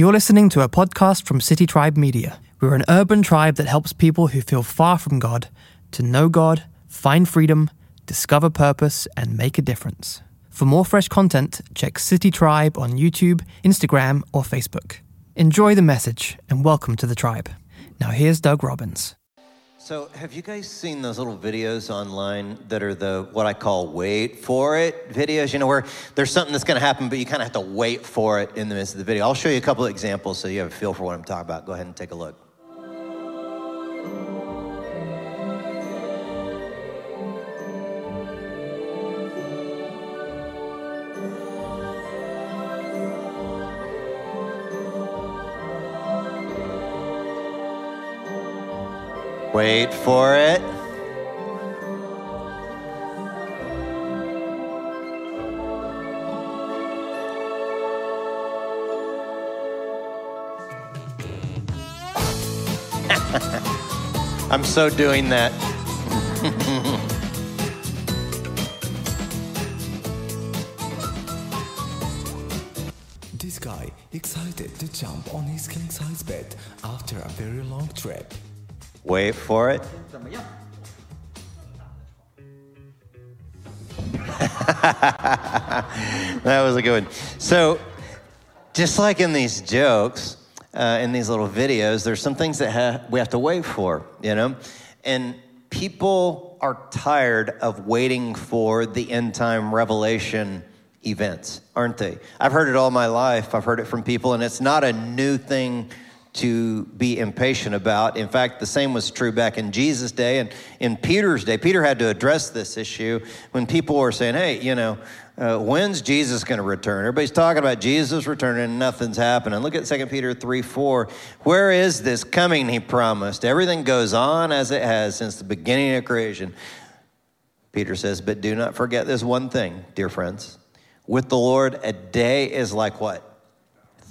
You're listening to a podcast from City Tribe Media. We're an urban tribe that helps people who feel far from God to know God, find freedom, discover purpose, and make a difference. For more fresh content, check City Tribe on YouTube, Instagram, or Facebook. Enjoy the message and welcome to the tribe. Now, here's Doug Robbins. So, have you guys seen those little videos online that are the what I call wait for it videos? You know, where there's something that's going to happen, but you kind of have to wait for it in the midst of the video. I'll show you a couple of examples so you have a feel for what I'm talking about. Go ahead and take a look. Wait for it. I'm so doing that. This guy excited to jump on his king size bed after a very long trip. Wait for it. that was a good one. So, just like in these jokes, uh, in these little videos, there's some things that ha- we have to wait for, you know? And people are tired of waiting for the end time revelation events, aren't they? I've heard it all my life. I've heard it from people, and it's not a new thing to be impatient about. In fact, the same was true back in Jesus' day and in Peter's day. Peter had to address this issue when people were saying, hey, you know, uh, when's Jesus going to return? Everybody's talking about Jesus returning and nothing's happening. Look at 2 Peter 3 4. Where is this coming he promised? Everything goes on as it has since the beginning of creation. Peter says, but do not forget this one thing, dear friends. With the Lord, a day is like what?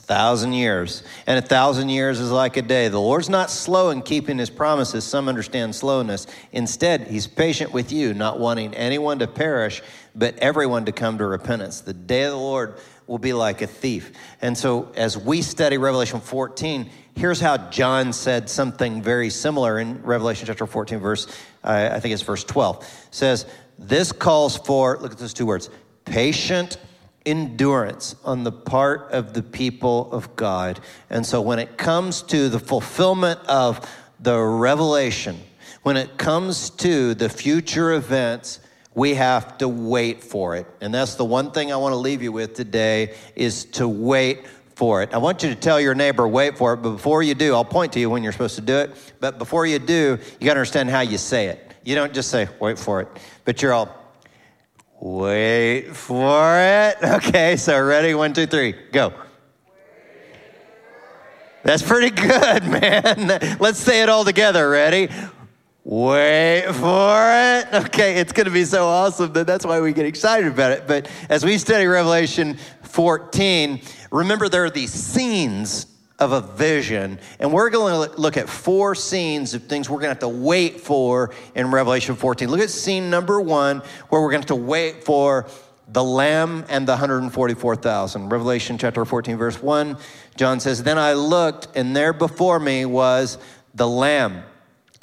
Thousand years. And a thousand years is like a day. The Lord's not slow in keeping his promises. Some understand slowness. Instead, he's patient with you, not wanting anyone to perish, but everyone to come to repentance. The day of the Lord will be like a thief. And so, as we study Revelation 14, here's how John said something very similar in Revelation chapter 14, verse, uh, I think it's verse 12. It says, This calls for, look at those two words, patient endurance on the part of the people of God. And so when it comes to the fulfillment of the revelation, when it comes to the future events, we have to wait for it. And that's the one thing I want to leave you with today is to wait for it. I want you to tell your neighbor, wait for it, but before you do, I'll point to you when you're supposed to do it. But before you do, you got to understand how you say it. You don't just say, wait for it, but you're all, Wait for it. Okay, so ready? One, two, three, go. That's pretty good, man. Let's say it all together. Ready? Wait for it. Okay, it's going to be so awesome that that's why we get excited about it. But as we study Revelation 14, remember there are these scenes of a vision. And we're going to look at four scenes of things we're going to have to wait for in Revelation 14. Look at scene number one, where we're going to have to wait for the Lamb and the 144,000. Revelation chapter 14, verse 1, John says, Then I looked, and there before me was the Lamb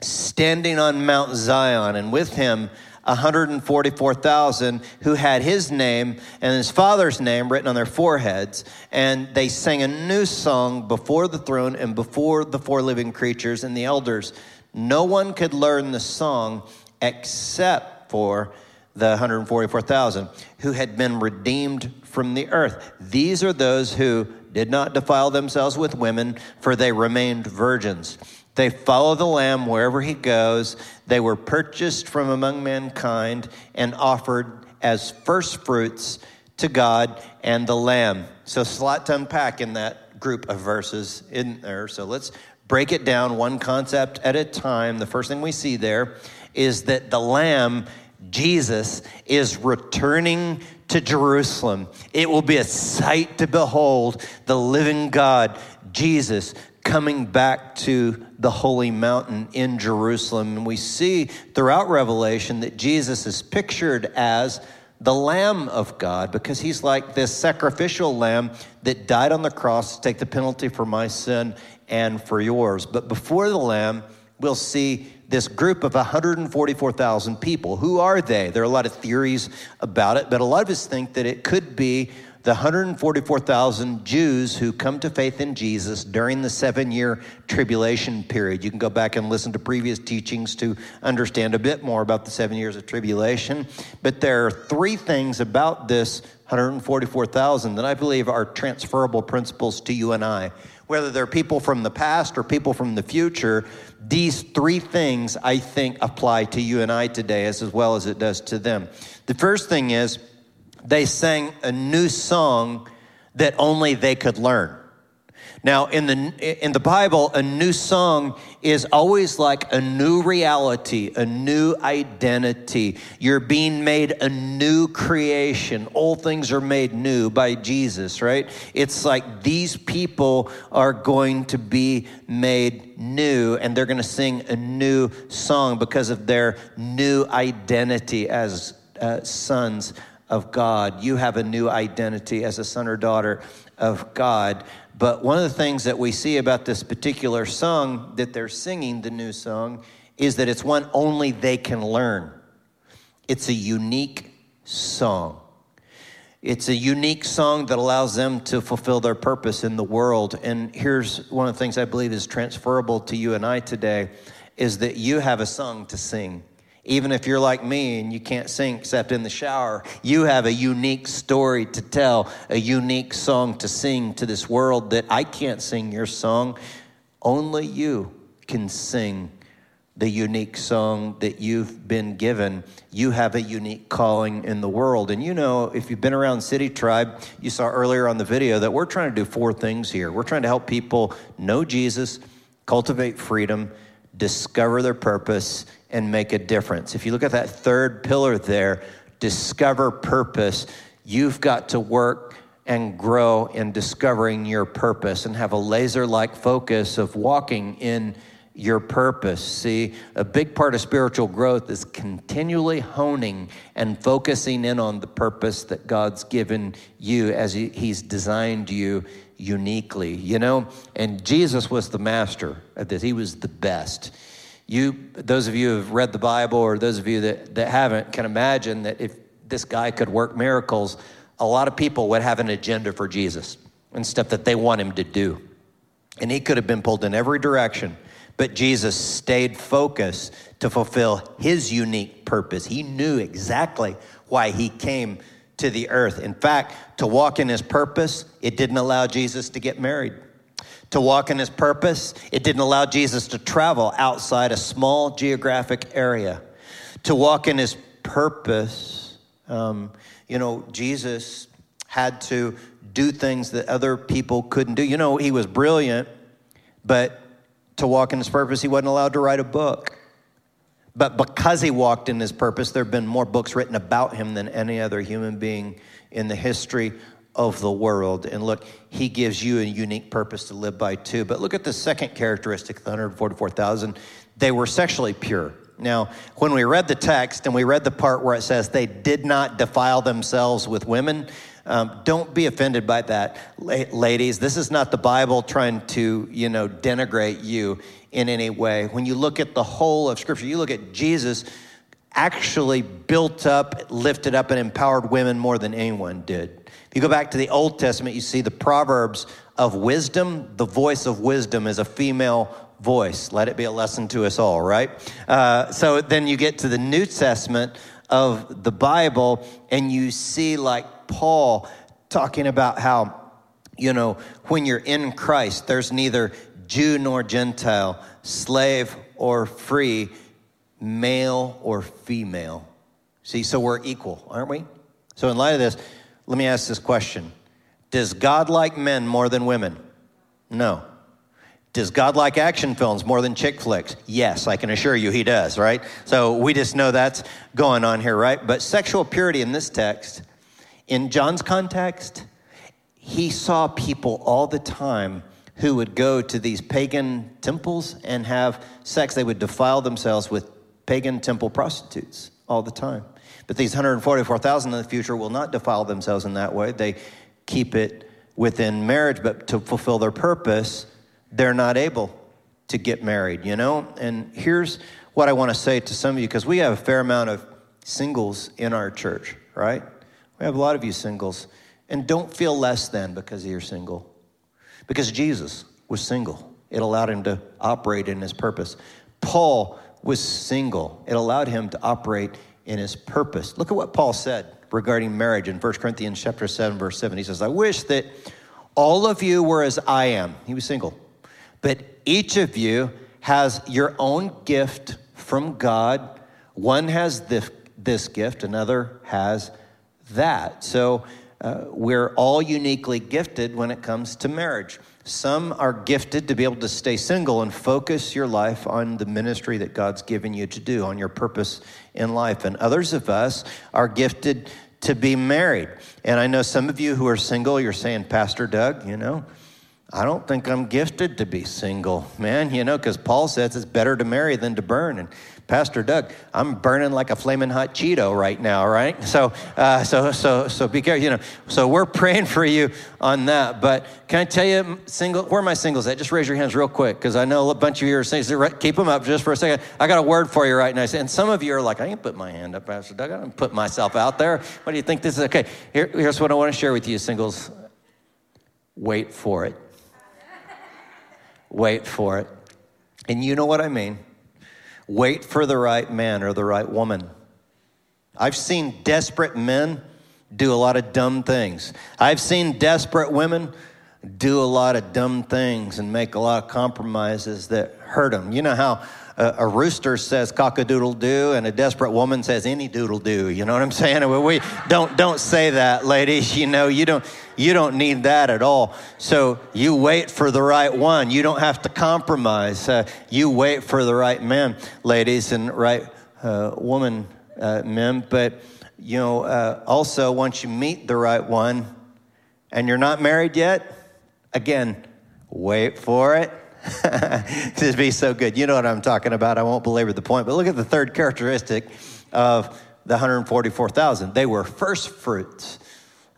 standing on Mount Zion, and with him 144,000 who had his name and his father's name written on their foreheads. And they sang a new song before the throne and before the four living creatures and the elders. No one could learn the song except for the 144,000 who had been redeemed from the earth. These are those who did not defile themselves with women, for they remained virgins. They follow the Lamb wherever he goes. They were purchased from among mankind and offered as first fruits to God and the Lamb. So, it's a lot to unpack in that group of verses in there. So, let's break it down one concept at a time. The first thing we see there is that the Lamb, Jesus, is returning to Jerusalem. It will be a sight to behold the living God, Jesus, coming back to the holy mountain in Jerusalem. And we see throughout Revelation that Jesus is pictured as the Lamb of God because he's like this sacrificial lamb that died on the cross to take the penalty for my sin and for yours. But before the Lamb, we'll see this group of 144,000 people. Who are they? There are a lot of theories about it, but a lot of us think that it could be the 144,000 Jews who come to faith in Jesus during the seven year tribulation period. You can go back and listen to previous teachings to understand a bit more about the seven years of tribulation. But there are three things about this 144,000 that I believe are transferable principles to you and I. Whether they're people from the past or people from the future, these three things I think apply to you and I today as, as well as it does to them. The first thing is, they sang a new song that only they could learn. Now, in the, in the Bible, a new song is always like a new reality, a new identity. You're being made a new creation. All things are made new by Jesus, right? It's like these people are going to be made new and they're going to sing a new song because of their new identity as uh, sons of God. You have a new identity as a son or daughter of God. But one of the things that we see about this particular song that they're singing, the new song, is that it's one only they can learn. It's a unique song. It's a unique song that allows them to fulfill their purpose in the world. And here's one of the things I believe is transferable to you and I today is that you have a song to sing. Even if you're like me and you can't sing except in the shower, you have a unique story to tell, a unique song to sing to this world that I can't sing your song. Only you can sing the unique song that you've been given. You have a unique calling in the world. And you know, if you've been around City Tribe, you saw earlier on the video that we're trying to do four things here. We're trying to help people know Jesus, cultivate freedom, discover their purpose, and make a difference. If you look at that third pillar there, discover purpose, you've got to work and grow in discovering your purpose and have a laser like focus of walking in your purpose. See, a big part of spiritual growth is continually honing and focusing in on the purpose that God's given you as He's designed you uniquely, you know? And Jesus was the master of this, He was the best. You, those of you who have read the Bible or those of you that, that haven't, can imagine that if this guy could work miracles, a lot of people would have an agenda for Jesus and stuff that they want him to do. And he could have been pulled in every direction, but Jesus stayed focused to fulfill his unique purpose. He knew exactly why he came to the earth. In fact, to walk in his purpose, it didn't allow Jesus to get married to walk in his purpose. It didn't allow Jesus to travel outside a small geographic area. To walk in his purpose, um, you know, Jesus had to do things that other people couldn't do. You know, he was brilliant, but to walk in his purpose, he wasn't allowed to write a book. But because he walked in his purpose, there have been more books written about him than any other human being in the history of the world. And look, he gives you a unique purpose to live by too. But look at the second characteristic, the 144,000. They were sexually pure. Now, when we read the text and we read the part where it says they did not defile themselves with women, um, don't be offended by that, ladies. This is not the Bible trying to, you know, denigrate you in any way. When you look at the whole of Scripture, you look at Jesus actually built up, lifted up, and empowered women more than anyone did. If you go back to the Old Testament, you see the Proverbs of wisdom. The voice of wisdom is a female voice. Let it be a lesson to us all, right? Uh, so then you get to the New Testament of the Bible, and you see, like Paul talking about how, you know, when you're in Christ, there's neither Jew nor Gentile, slave or free, male or female. See, so we're equal, aren't we? So, in light of this, let me ask this question Does God like men more than women? No. Does God like action films more than chick flicks? Yes, I can assure you he does, right? So we just know that's going on here, right? But sexual purity in this text, in John's context, he saw people all the time who would go to these pagan temples and have sex. They would defile themselves with pagan temple prostitutes all the time. But these 144,000 in the future will not defile themselves in that way. They keep it within marriage, but to fulfill their purpose, they're not able to get married, you know? And here's what I want to say to some of you, because we have a fair amount of singles in our church, right? We have a lot of you singles. And don't feel less than because you're single. Because Jesus was single, it allowed him to operate in his purpose. Paul was single, it allowed him to operate in his purpose. Look at what Paul said regarding marriage in 1 Corinthians chapter 7 verse 7. He says, "I wish that all of you were as I am." He was single. But each of you has your own gift from God. One has this, this gift, another has that. So uh, we're all uniquely gifted when it comes to marriage. Some are gifted to be able to stay single and focus your life on the ministry that God's given you to do, on your purpose in life. And others of us are gifted to be married. And I know some of you who are single, you're saying, Pastor Doug, you know, I don't think I'm gifted to be single, man, you know, because Paul says it's better to marry than to burn. And Pastor Doug, I'm burning like a flaming hot Cheeto right now, right? So, uh, so, so, so be careful, you know. So we're praying for you on that. But can I tell you, single, where are my singles at? Just raise your hands real quick, because I know a bunch of you are saying, keep them up just for a second. I got a word for you right now. And some of you are like, I ain't put my hand up, Pastor Doug. I don't put myself out there. What do you think this is? Okay, Here, here's what I want to share with you, singles. Wait for it. Wait for it. And you know what I mean. Wait for the right man or the right woman. I've seen desperate men do a lot of dumb things. I've seen desperate women do a lot of dumb things and make a lot of compromises that hurt them. You know how a, a rooster says cock-a-doodle doo and a desperate woman says any doodle doo. You know what I'm saying? We don't don't say that, ladies. You know, you don't you don't need that at all. So you wait for the right one. You don't have to compromise. Uh, you wait for the right man, ladies, and right uh, woman, uh, men. But you know, uh, also once you meet the right one, and you're not married yet, again, wait for it to be so good. You know what I'm talking about. I won't belabor the point, but look at the third characteristic of the 144,000. They were first fruits.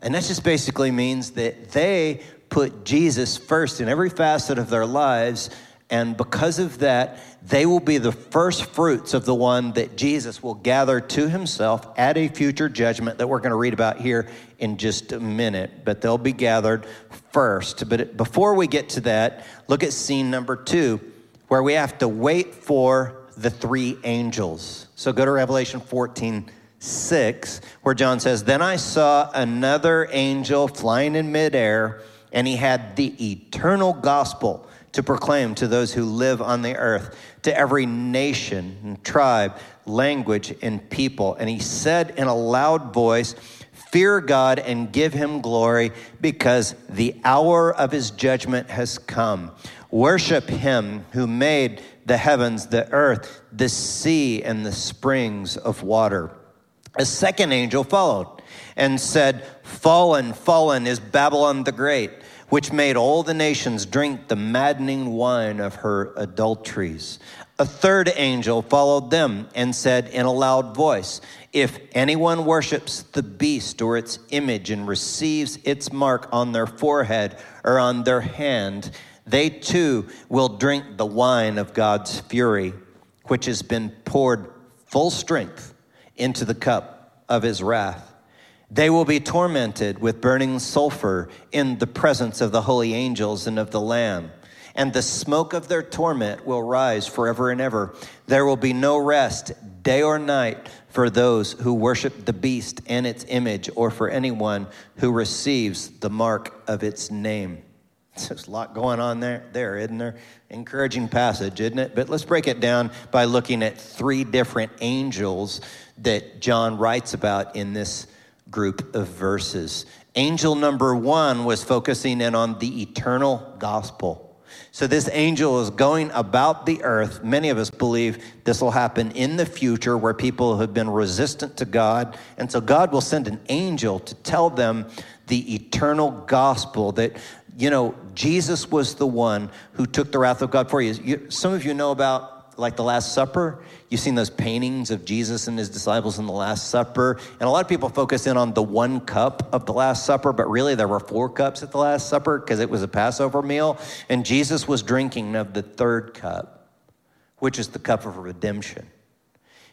And that just basically means that they put Jesus first in every facet of their lives. And because of that, they will be the first fruits of the one that Jesus will gather to himself at a future judgment that we're going to read about here in just a minute. But they'll be gathered first. But before we get to that, look at scene number two, where we have to wait for the three angels. So go to Revelation 14 6, where John says, Then I saw another angel flying in midair, and he had the eternal gospel to proclaim to those who live on the earth, to every nation and tribe, language, and people. And he said in a loud voice, Fear God and give him glory, because the hour of his judgment has come. Worship him who made the heavens, the earth, the sea, and the springs of water. A second angel followed and said, Fallen, fallen is Babylon the Great, which made all the nations drink the maddening wine of her adulteries. A third angel followed them and said in a loud voice, If anyone worships the beast or its image and receives its mark on their forehead or on their hand, they too will drink the wine of God's fury, which has been poured full strength into the cup of his wrath. They will be tormented with burning sulfur in the presence of the holy angels and of the Lamb. And the smoke of their torment will rise forever and ever. There will be no rest, day or night, for those who worship the beast and its image, or for anyone who receives the mark of its name. There's a lot going on there, there, isn't there? Encouraging passage, isn't it? But let's break it down by looking at three different angels that John writes about in this group of verses. Angel number one was focusing in on the eternal gospel. So, this angel is going about the earth. Many of us believe this will happen in the future where people have been resistant to God. And so, God will send an angel to tell them the eternal gospel that, you know, Jesus was the one who took the wrath of God for you. you some of you know about like the Last Supper. You've seen those paintings of Jesus and his disciples in the Last Supper. And a lot of people focus in on the one cup of the Last Supper, but really there were four cups at the Last Supper because it was a Passover meal. And Jesus was drinking of the third cup, which is the cup of redemption.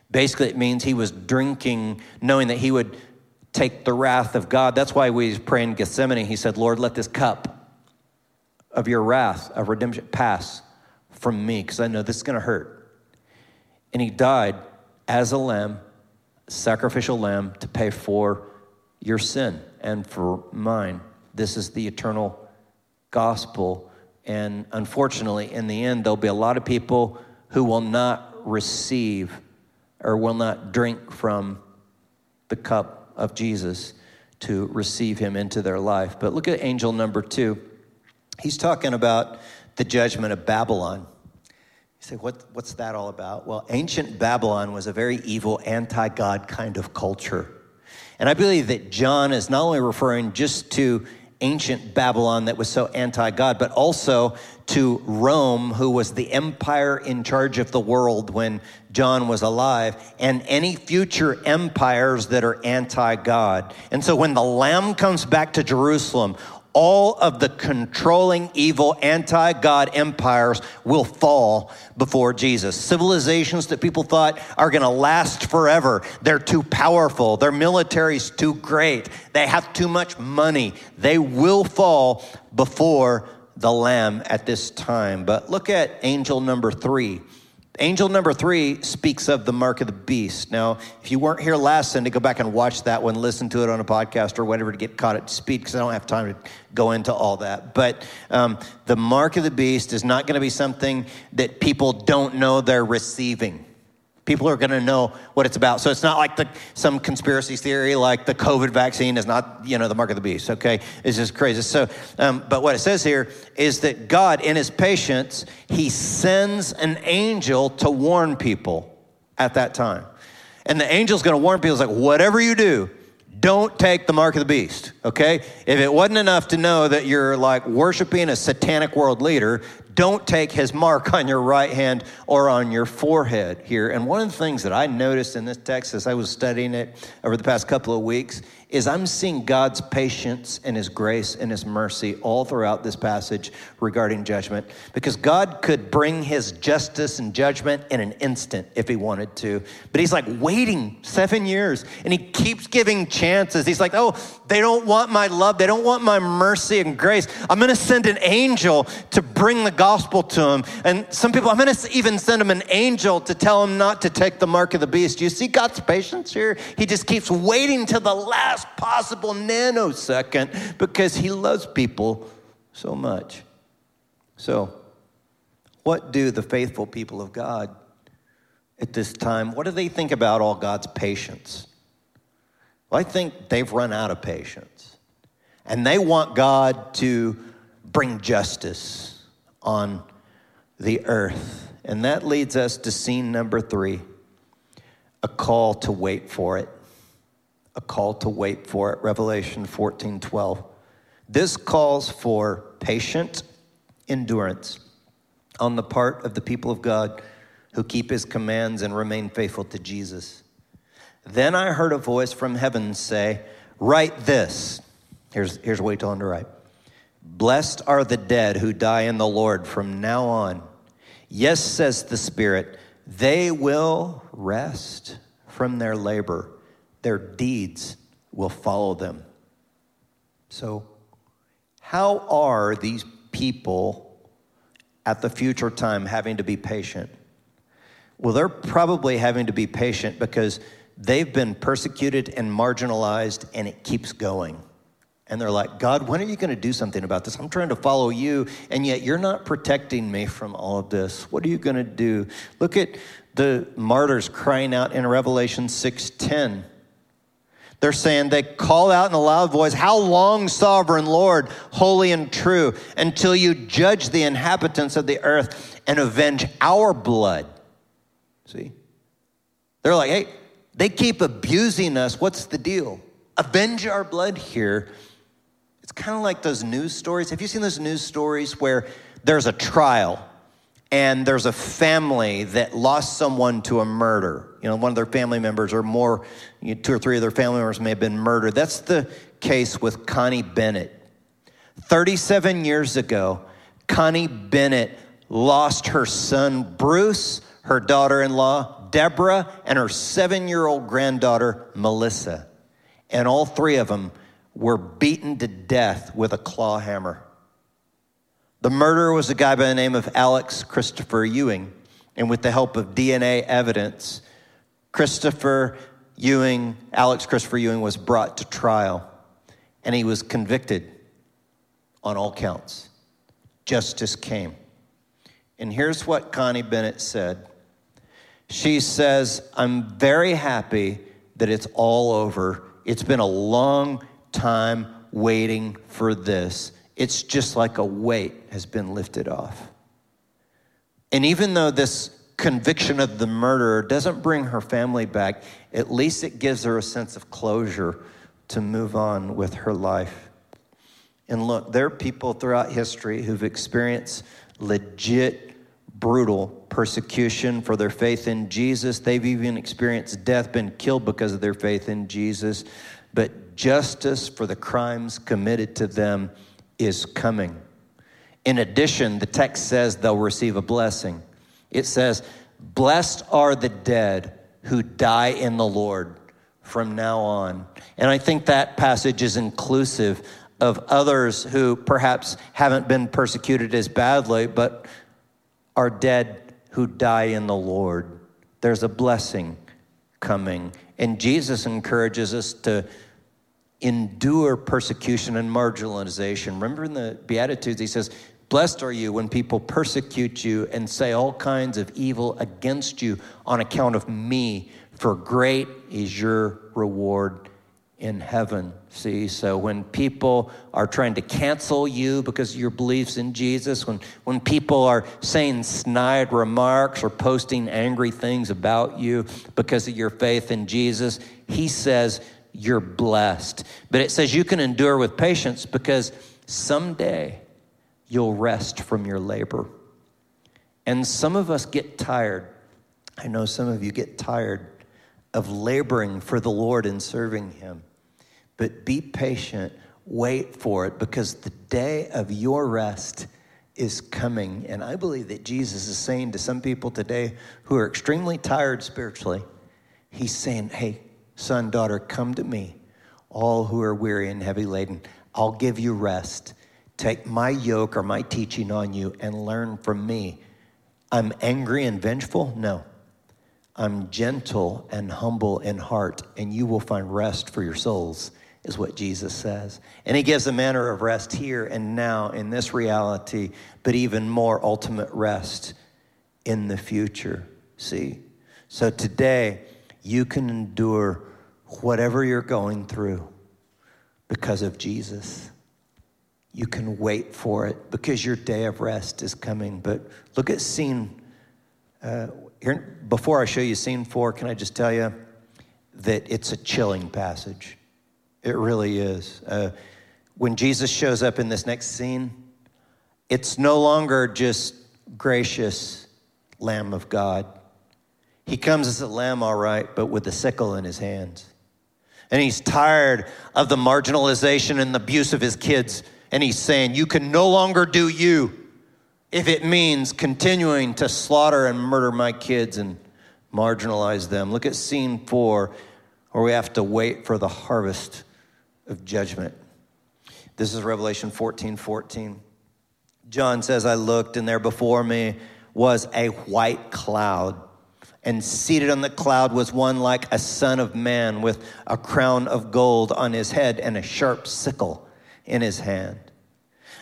Basically, it means he was drinking, knowing that he would take the wrath of God. That's why we pray in Gethsemane. He said, Lord, let this cup of your wrath, of redemption, pass from me, because I know this is going to hurt. And he died as a lamb, sacrificial lamb, to pay for your sin and for mine. This is the eternal gospel. And unfortunately, in the end, there'll be a lot of people who will not receive or will not drink from the cup of Jesus to receive him into their life. But look at angel number two. He's talking about the judgment of Babylon. You say, what, what's that all about? Well, ancient Babylon was a very evil, anti God kind of culture. And I believe that John is not only referring just to ancient Babylon that was so anti God, but also to Rome, who was the empire in charge of the world when John was alive, and any future empires that are anti God. And so when the Lamb comes back to Jerusalem, all of the controlling evil anti God empires will fall before Jesus. Civilizations that people thought are going to last forever, they're too powerful, their military's too great, they have too much money, they will fall before the Lamb at this time. But look at angel number three. Angel number three speaks of the mark of the beast. Now, if you weren't here last Sunday, go back and watch that one, listen to it on a podcast or whatever to get caught to speed because I don't have time to go into all that. But um, the mark of the beast is not going to be something that people don't know they're receiving. People are going to know what it's about. So it's not like the, some conspiracy theory like the COVID vaccine is not, you know, the mark of the beast, okay? It's just crazy. So, um, but what it says here is that God, in his patience, he sends an angel to warn people at that time. And the angel's going to warn people, like, whatever you do, don't take the mark of the beast, okay? If it wasn't enough to know that you're like worshiping a satanic world leader, don't take his mark on your right hand or on your forehead here. And one of the things that I noticed in this text as I was studying it over the past couple of weeks is I'm seeing God's patience and his grace and his mercy all throughout this passage regarding judgment because God could bring his justice and judgment in an instant if he wanted to. But he's like waiting seven years and he keeps giving chances. He's like, oh, they don't want my love. They don't want my mercy and grace. I'm going to send an angel to bring the gospel to them. And some people, I'm going to even send them an angel to tell them not to take the mark of the beast. You see God's patience here? He just keeps waiting to the last possible nanosecond because he loves people so much. So, what do the faithful people of God at this time, what do they think about all God's patience? Well, I think they've run out of patience. And they want God to bring justice on the earth. And that leads us to scene number three a call to wait for it a call to wait for it. Revelation 14 12. This calls for patient endurance on the part of the people of God who keep his commands and remain faithful to Jesus. Then I heard a voice from heaven say, Write this. Here's, here's what he told him to write Blessed are the dead who die in the Lord from now on. Yes, says the Spirit, they will rest from their labor their deeds will follow them. So, how are these people at the future time having to be patient? Well, they're probably having to be patient because they've been persecuted and marginalized, and it keeps going. And they're like, God, when are you going to do something about this? I'm trying to follow you, and yet you're not protecting me from all of this. What are you going to do? Look at the martyrs crying out in Revelation 6:10. They're saying they call out in a loud voice, How long, sovereign Lord, holy and true, until you judge the inhabitants of the earth and avenge our blood? See? They're like, Hey, they keep abusing us. What's the deal? Avenge our blood here. It's kind of like those news stories. Have you seen those news stories where there's a trial and there's a family that lost someone to a murder. You know, one of their family members or more, you know, two or three of their family members may have been murdered. That's the case with Connie Bennett. 37 years ago, Connie Bennett lost her son Bruce, her daughter in law Deborah, and her seven year old granddaughter Melissa. And all three of them were beaten to death with a claw hammer. The murderer was a guy by the name of Alex Christopher Ewing. And with the help of DNA evidence, Christopher Ewing, Alex Christopher Ewing, was brought to trial and he was convicted on all counts. Justice came. And here's what Connie Bennett said She says, I'm very happy that it's all over. It's been a long time waiting for this. It's just like a weight has been lifted off. And even though this conviction of the murderer doesn't bring her family back, at least it gives her a sense of closure to move on with her life. And look, there are people throughout history who've experienced legit, brutal persecution for their faith in Jesus. They've even experienced death, been killed because of their faith in Jesus. But justice for the crimes committed to them is coming. In addition, the text says they'll receive a blessing. It says, Blessed are the dead who die in the Lord from now on. And I think that passage is inclusive of others who perhaps haven't been persecuted as badly, but are dead who die in the Lord. There's a blessing coming. And Jesus encourages us to endure persecution and marginalization. Remember in the Beatitudes, he says, Blessed are you when people persecute you and say all kinds of evil against you on account of me, for great is your reward in heaven. See, so when people are trying to cancel you because of your beliefs in Jesus, when, when people are saying snide remarks or posting angry things about you because of your faith in Jesus, he says, you're blessed. But it says you can endure with patience because someday you'll rest from your labor. And some of us get tired. I know some of you get tired of laboring for the Lord and serving Him. But be patient, wait for it, because the day of your rest is coming. And I believe that Jesus is saying to some people today who are extremely tired spiritually, He's saying, Hey, son, daughter, come to me, all who are weary and heavy laden. I'll give you rest. Take my yoke or my teaching on you and learn from me. I'm angry and vengeful? No. I'm gentle and humble in heart, and you will find rest for your souls, is what Jesus says. And he gives a manner of rest here and now in this reality, but even more ultimate rest in the future. See? So today, you can endure whatever you're going through because of Jesus. You can wait for it because your day of rest is coming. But look at scene. Uh, here, before I show you scene four, can I just tell you that it's a chilling passage? It really is. Uh, when Jesus shows up in this next scene, it's no longer just gracious Lamb of God. He comes as a lamb, all right, but with a sickle in his hands. And he's tired of the marginalization and the abuse of his kids. And he's saying, You can no longer do you if it means continuing to slaughter and murder my kids and marginalize them. Look at scene four, where we have to wait for the harvest of judgment. This is Revelation 14 14. John says, I looked, and there before me was a white cloud and seated on the cloud was one like a son of man with a crown of gold on his head and a sharp sickle in his hand.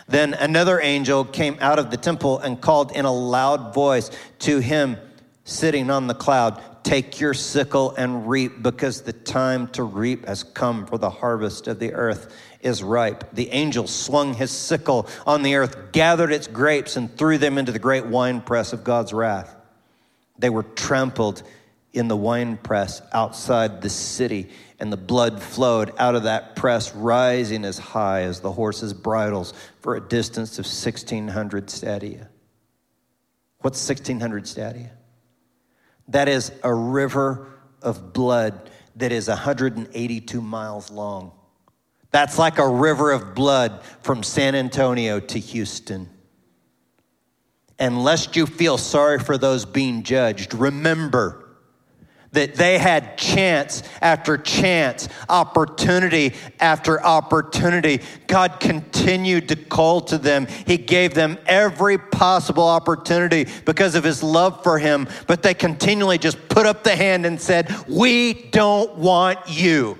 Then another angel came out of the temple and called in a loud voice to him sitting on the cloud Take your sickle and reap, because the time to reap has come, for the harvest of the earth is ripe. The angel swung his sickle on the earth, gathered its grapes, and threw them into the great winepress of God's wrath. They were trampled in the wine press outside the city, and the blood flowed out of that press, rising as high as the horses' bridles for a distance of 1,600 stadia. What's 1600 stadia? That is a river of blood that is 182 miles long. That's like a river of blood from San Antonio to Houston. And lest you feel sorry for those being judged, remember that they had chance after chance, opportunity after opportunity. God continued to call to them. He gave them every possible opportunity because of his love for him, but they continually just put up the hand and said, We don't want you.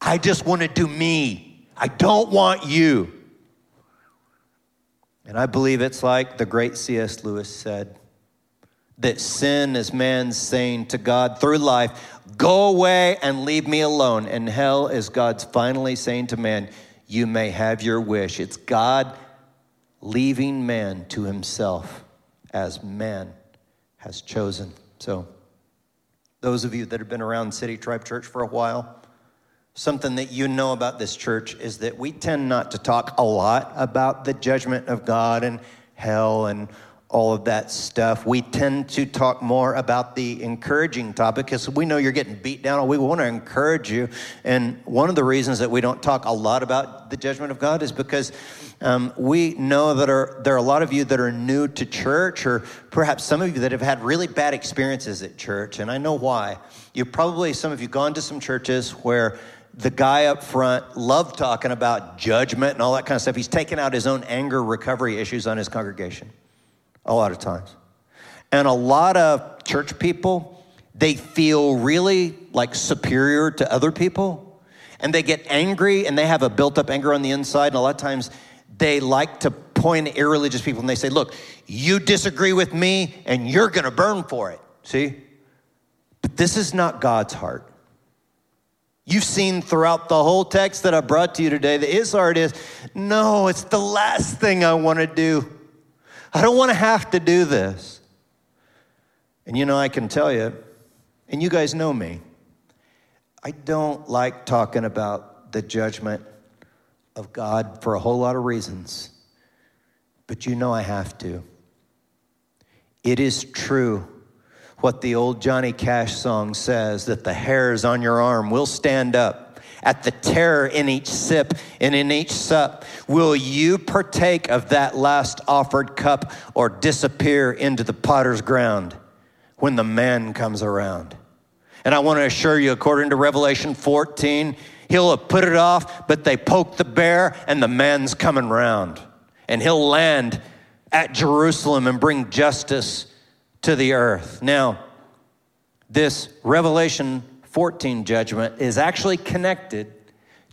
I just want to do me. I don't want you. And I believe it's like the great C.S. Lewis said that sin is man saying to God through life, Go away and leave me alone. And hell is God's finally saying to man, You may have your wish. It's God leaving man to himself as man has chosen. So, those of you that have been around City Tribe Church for a while, something that you know about this church is that we tend not to talk a lot about the judgment of God and hell and all of that stuff. We tend to talk more about the encouraging topic because we know you're getting beat down. We want to encourage you. And one of the reasons that we don't talk a lot about the judgment of God is because um, we know that are, there are a lot of you that are new to church, or perhaps some of you that have had really bad experiences at church. And I know why. You probably, some of you, gone to some churches where the guy up front loved talking about judgment and all that kind of stuff. He's taken out his own anger recovery issues on his congregation a lot of times. And a lot of church people, they feel really like superior to other people. And they get angry and they have a built up anger on the inside. And a lot of times they like to point at irreligious people and they say, Look, you disagree with me and you're going to burn for it. See? But this is not God's heart. You've seen throughout the whole text that I brought to you today that his heart is no, it's the last thing I want to do. I don't want to have to do this. And you know, I can tell you, and you guys know me, I don't like talking about the judgment of God for a whole lot of reasons, but you know I have to. It is true what the old Johnny Cash song says that the hairs on your arm will stand up at the terror in each sip and in each sup. Will you partake of that last offered cup or disappear into the potter's ground when the man comes around? And I want to assure you, according to Revelation 14, he'll have put it off, but they poke the bear and the man's coming round. And he'll land at Jerusalem and bring justice to the earth. Now, this Revelation 14 judgment is actually connected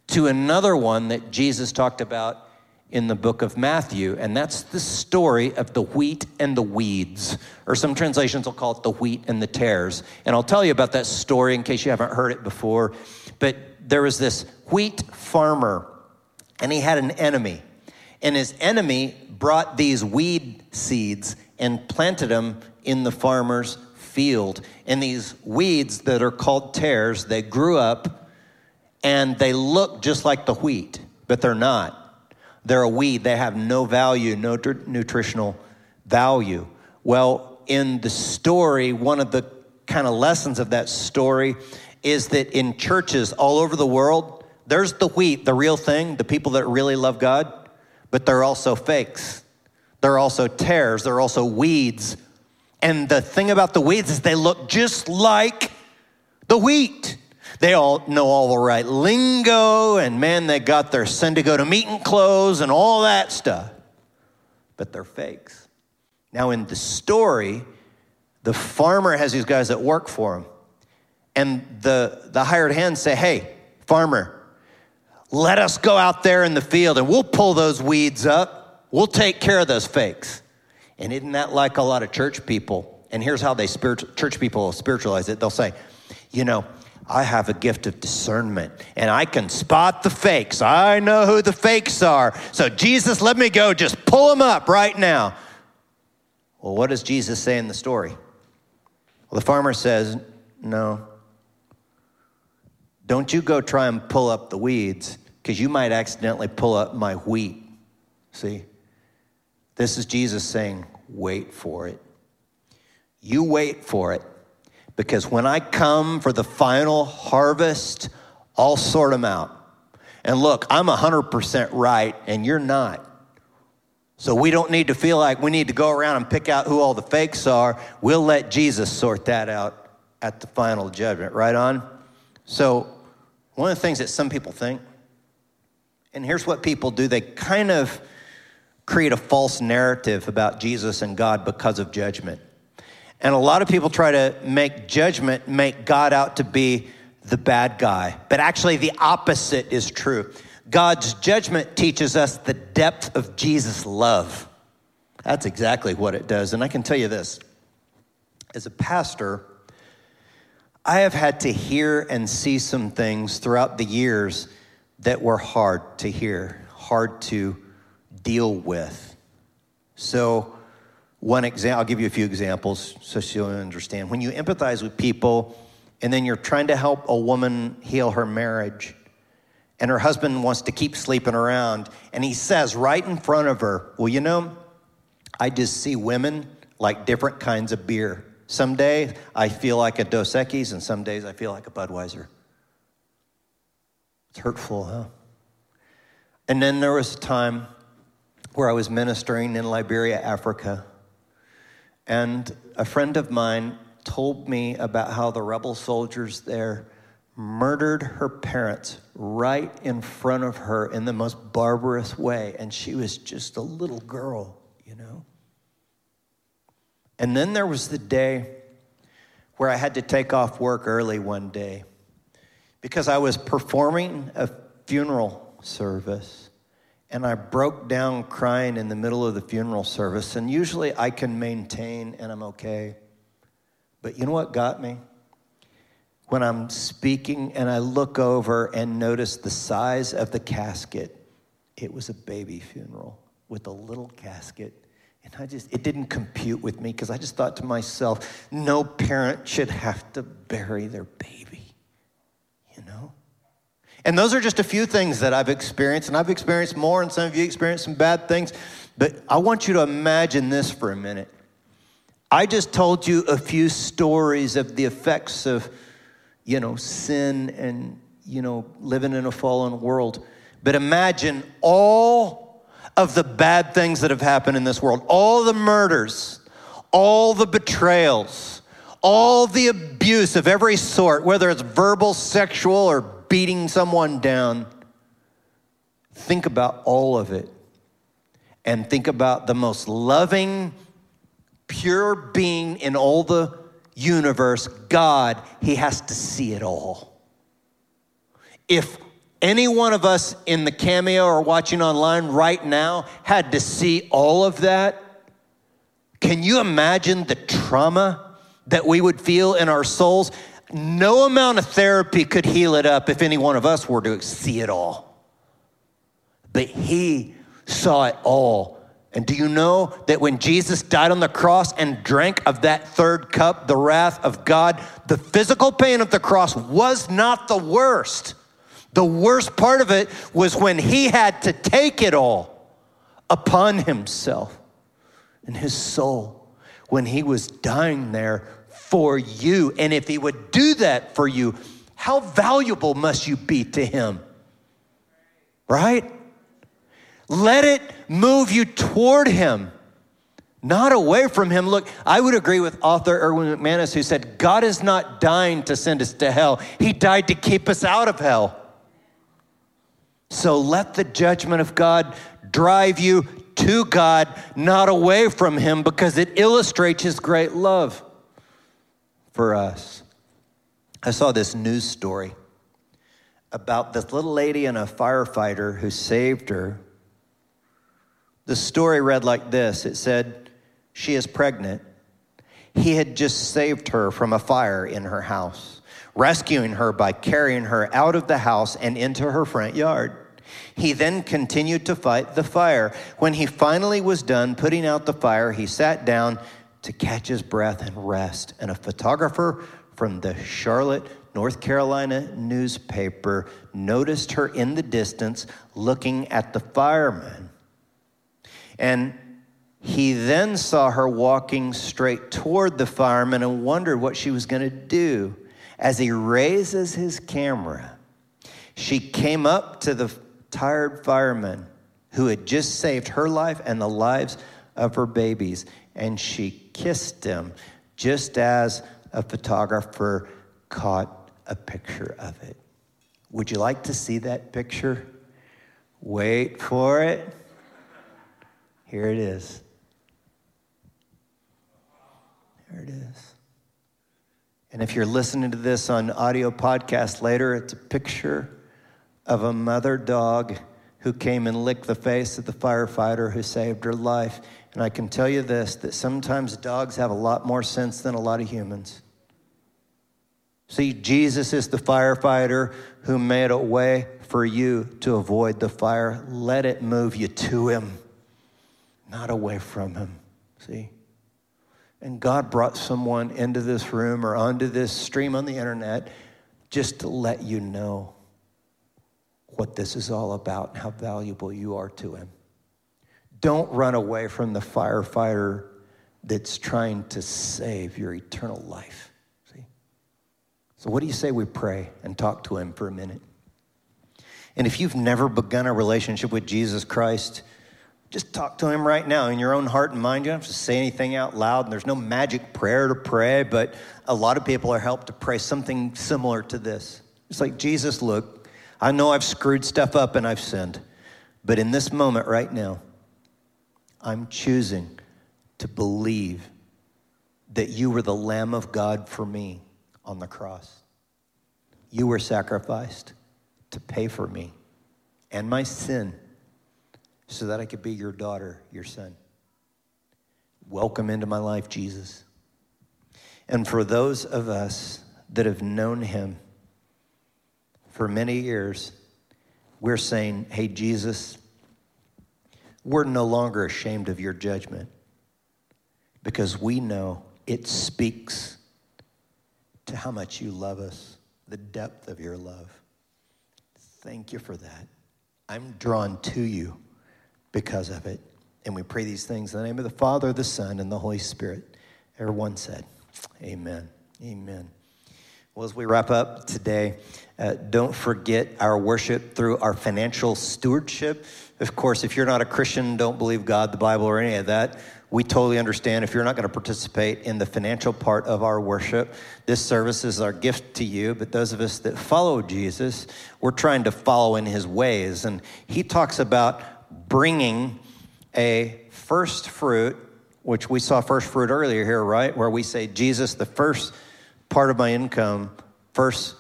to another one that Jesus talked about in the book of Matthew, and that's the story of the wheat and the weeds, or some translations will call it the wheat and the tares. And I'll tell you about that story in case you haven't heard it before. But there was this wheat farmer, and he had an enemy. And his enemy brought these weed seeds and planted them in the farmer's field. And these weeds that are called tares, they grew up and they look just like the wheat, but they're not. They're a weed. They have no value, no tr- nutritional value. Well, in the story, one of the kind of lessons of that story is that in churches all over the world, there's the wheat, the real thing, the people that really love God, but they're also fakes. They're also tares, they're also weeds and the thing about the weeds is they look just like the wheat. They all know all the right lingo, and man, they got their Sunday go to meeting clothes and all that stuff. But they're fakes. Now, in the story, the farmer has these guys that work for him. And the, the hired hands say, Hey, farmer, let us go out there in the field and we'll pull those weeds up. We'll take care of those fakes. And isn't that like a lot of church people? And here's how they spirit, church people spiritualize it. They'll say, you know, I have a gift of discernment and I can spot the fakes. I know who the fakes are. So, Jesus, let me go. Just pull them up right now. Well, what does Jesus say in the story? Well, the farmer says, No. Don't you go try and pull up the weeds because you might accidentally pull up my wheat. See? This is Jesus saying, wait for it. You wait for it because when I come for the final harvest, I'll sort them out. And look, I'm 100% right and you're not. So we don't need to feel like we need to go around and pick out who all the fakes are. We'll let Jesus sort that out at the final judgment, right on? So, one of the things that some people think, and here's what people do they kind of create a false narrative about Jesus and God because of judgment. And a lot of people try to make judgment make God out to be the bad guy. But actually, the opposite is true. God's judgment teaches us the depth of Jesus' love. That's exactly what it does. And I can tell you this as a pastor, I have had to hear and see some things throughout the years that were hard to hear, hard to deal with. So, one example, I'll give you a few examples so you'll understand. When you empathize with people and then you're trying to help a woman heal her marriage, and her husband wants to keep sleeping around, and he says right in front of her, Well, you know, I just see women like different kinds of beer. Some days I feel like a Dos Equis, and some days I feel like a Budweiser. It's hurtful, huh? And then there was a time where I was ministering in Liberia, Africa, and a friend of mine told me about how the rebel soldiers there murdered her parents right in front of her in the most barbarous way. And she was just a little girl, you know. And then there was the day where I had to take off work early one day because I was performing a funeral service and I broke down crying in the middle of the funeral service. And usually I can maintain and I'm okay. But you know what got me? When I'm speaking and I look over and notice the size of the casket, it was a baby funeral with a little casket. And I just, it didn't compute with me because I just thought to myself, no parent should have to bury their baby? And those are just a few things that I've experienced, and I've experienced more, and some of you experienced some bad things. But I want you to imagine this for a minute. I just told you a few stories of the effects of, you know, sin and, you know, living in a fallen world. But imagine all of the bad things that have happened in this world, all the murders, all the betrayals, all the abuse of every sort, whether it's verbal, sexual, or beating someone down. Think about all of it and think about the most loving, pure being in all the universe, God, He has to see it all. If any one of us in the cameo or watching online right now had to see all of that, can you imagine the trauma that we would feel in our souls? No amount of therapy could heal it up if any one of us were to see it all. But he saw it all. And do you know that when Jesus died on the cross and drank of that third cup, the wrath of God, the physical pain of the cross was not the worst. The worst part of it was when he had to take it all upon himself and his soul when he was dying there for you. And if he would do that for you, how valuable must you be to him? Right? Let it move you toward him, not away from him. Look, I would agree with author Erwin McManus who said, God is not dying to send us to hell, he died to keep us out of hell. So let the judgment of God drive you to God, not away from him, because it illustrates his great love for us. I saw this news story about this little lady and a firefighter who saved her. The story read like this it said, She is pregnant. He had just saved her from a fire in her house, rescuing her by carrying her out of the house and into her front yard. He then continued to fight the fire. When he finally was done putting out the fire, he sat down to catch his breath and rest. And a photographer from the Charlotte, North Carolina newspaper noticed her in the distance looking at the firemen. And He then saw her walking straight toward the fireman and wondered what she was going to do. As he raises his camera, she came up to the tired fireman who had just saved her life and the lives of her babies, and she kissed him just as a photographer caught a picture of it. Would you like to see that picture? Wait for it. Here it is. There it is. And if you're listening to this on audio podcast later, it's a picture of a mother dog who came and licked the face of the firefighter who saved her life. And I can tell you this that sometimes dogs have a lot more sense than a lot of humans. See, Jesus is the firefighter who made a way for you to avoid the fire. Let it move you to him, not away from him. See? And God brought someone into this room or onto this stream on the internet just to let you know what this is all about and how valuable you are to him. Don't run away from the firefighter that's trying to save your eternal life. See? So, what do you say we pray and talk to him for a minute? And if you've never begun a relationship with Jesus Christ, just talk to him right now in your own heart and mind. You don't have to say anything out loud, and there's no magic prayer to pray, but a lot of people are helped to pray something similar to this. It's like, Jesus, look, I know I've screwed stuff up and I've sinned, but in this moment right now, I'm choosing to believe that you were the Lamb of God for me on the cross. You were sacrificed to pay for me and my sin so that I could be your daughter, your son. Welcome into my life, Jesus. And for those of us that have known him for many years, we're saying, hey, Jesus, we're no longer ashamed of your judgment because we know it speaks to how much you love us, the depth of your love. Thank you for that. I'm drawn to you because of it. And we pray these things in the name of the Father, the Son, and the Holy Spirit. Everyone said, Amen. Amen. Well, as we wrap up today, uh, don't forget our worship through our financial stewardship. Of course, if you're not a Christian, don't believe God, the Bible, or any of that, we totally understand if you're not going to participate in the financial part of our worship. This service is our gift to you, but those of us that follow Jesus, we're trying to follow in his ways. And he talks about bringing a first fruit, which we saw first fruit earlier here, right? Where we say, Jesus, the first part of my income, first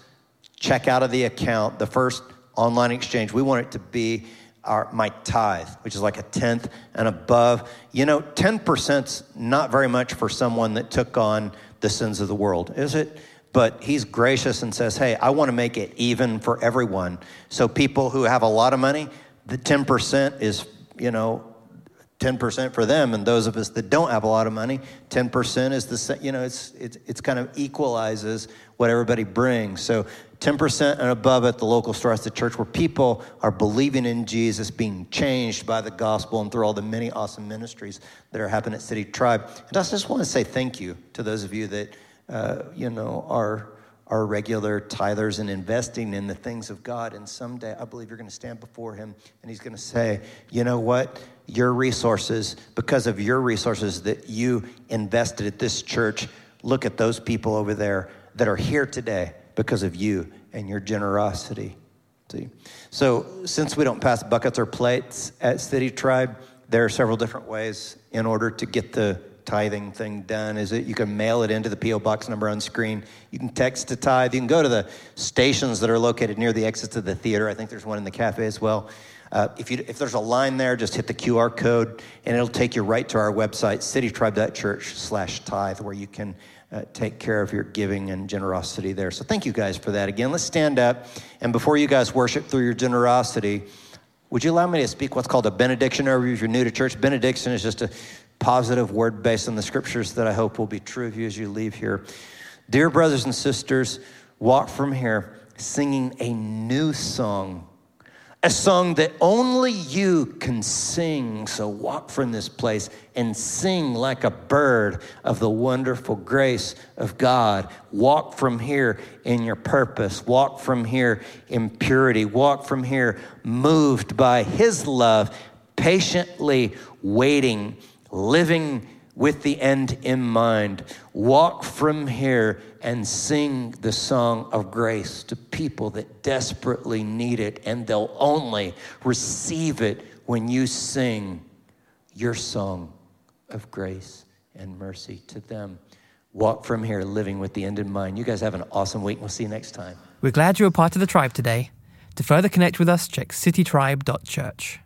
check out of the account, the first online exchange, we want it to be our, my tithe, which is like a tenth and above. You know, 10%'s not very much for someone that took on the sins of the world, is it? But he's gracious and says, hey, I want to make it even for everyone. So people who have a lot of money, the 10% is, you know, 10% for them, and those of us that don't have a lot of money, 10% is the you know it's it's it's kind of equalizes what everybody brings. So 10% and above at the local store at the church where people are believing in Jesus, being changed by the gospel, and through all the many awesome ministries that are happening at City Tribe. And I just want to say thank you to those of you that uh, you know are are regular tithers and investing in the things of God. And someday I believe you're going to stand before Him and He's going to say, you know what? Your resources, because of your resources that you invested at this church, look at those people over there that are here today because of you and your generosity. See? So, since we don't pass buckets or plates at City Tribe, there are several different ways in order to get the tithing thing done is that you can mail it into the P.O. box number on screen. You can text to tithe. You can go to the stations that are located near the exits of the theater. I think there's one in the cafe as well. Uh, if, you, if there's a line there, just hit the QR code and it'll take you right to our website, citytribe.church slash tithe, where you can uh, take care of your giving and generosity there. So thank you guys for that. Again, let's stand up. And before you guys worship through your generosity, would you allow me to speak what's called a benediction over you if you're new to church? Benediction is just a positive word based on the scriptures that I hope will be true of you as you leave here. Dear brothers and sisters, walk from here singing a new song, a song that only you can sing. So walk from this place and sing like a bird of the wonderful grace of God. Walk from here in your purpose. Walk from here in purity. Walk from here moved by His love, patiently waiting, living with the end in mind. Walk from here and sing the song of grace to people that desperately need it, and they'll only receive it when you sing your song of grace and mercy to them. Walk from here living with the end in mind. You guys have an awesome week. We'll see you next time. We're glad you were part of the tribe today. To further connect with us, check citytribe.church.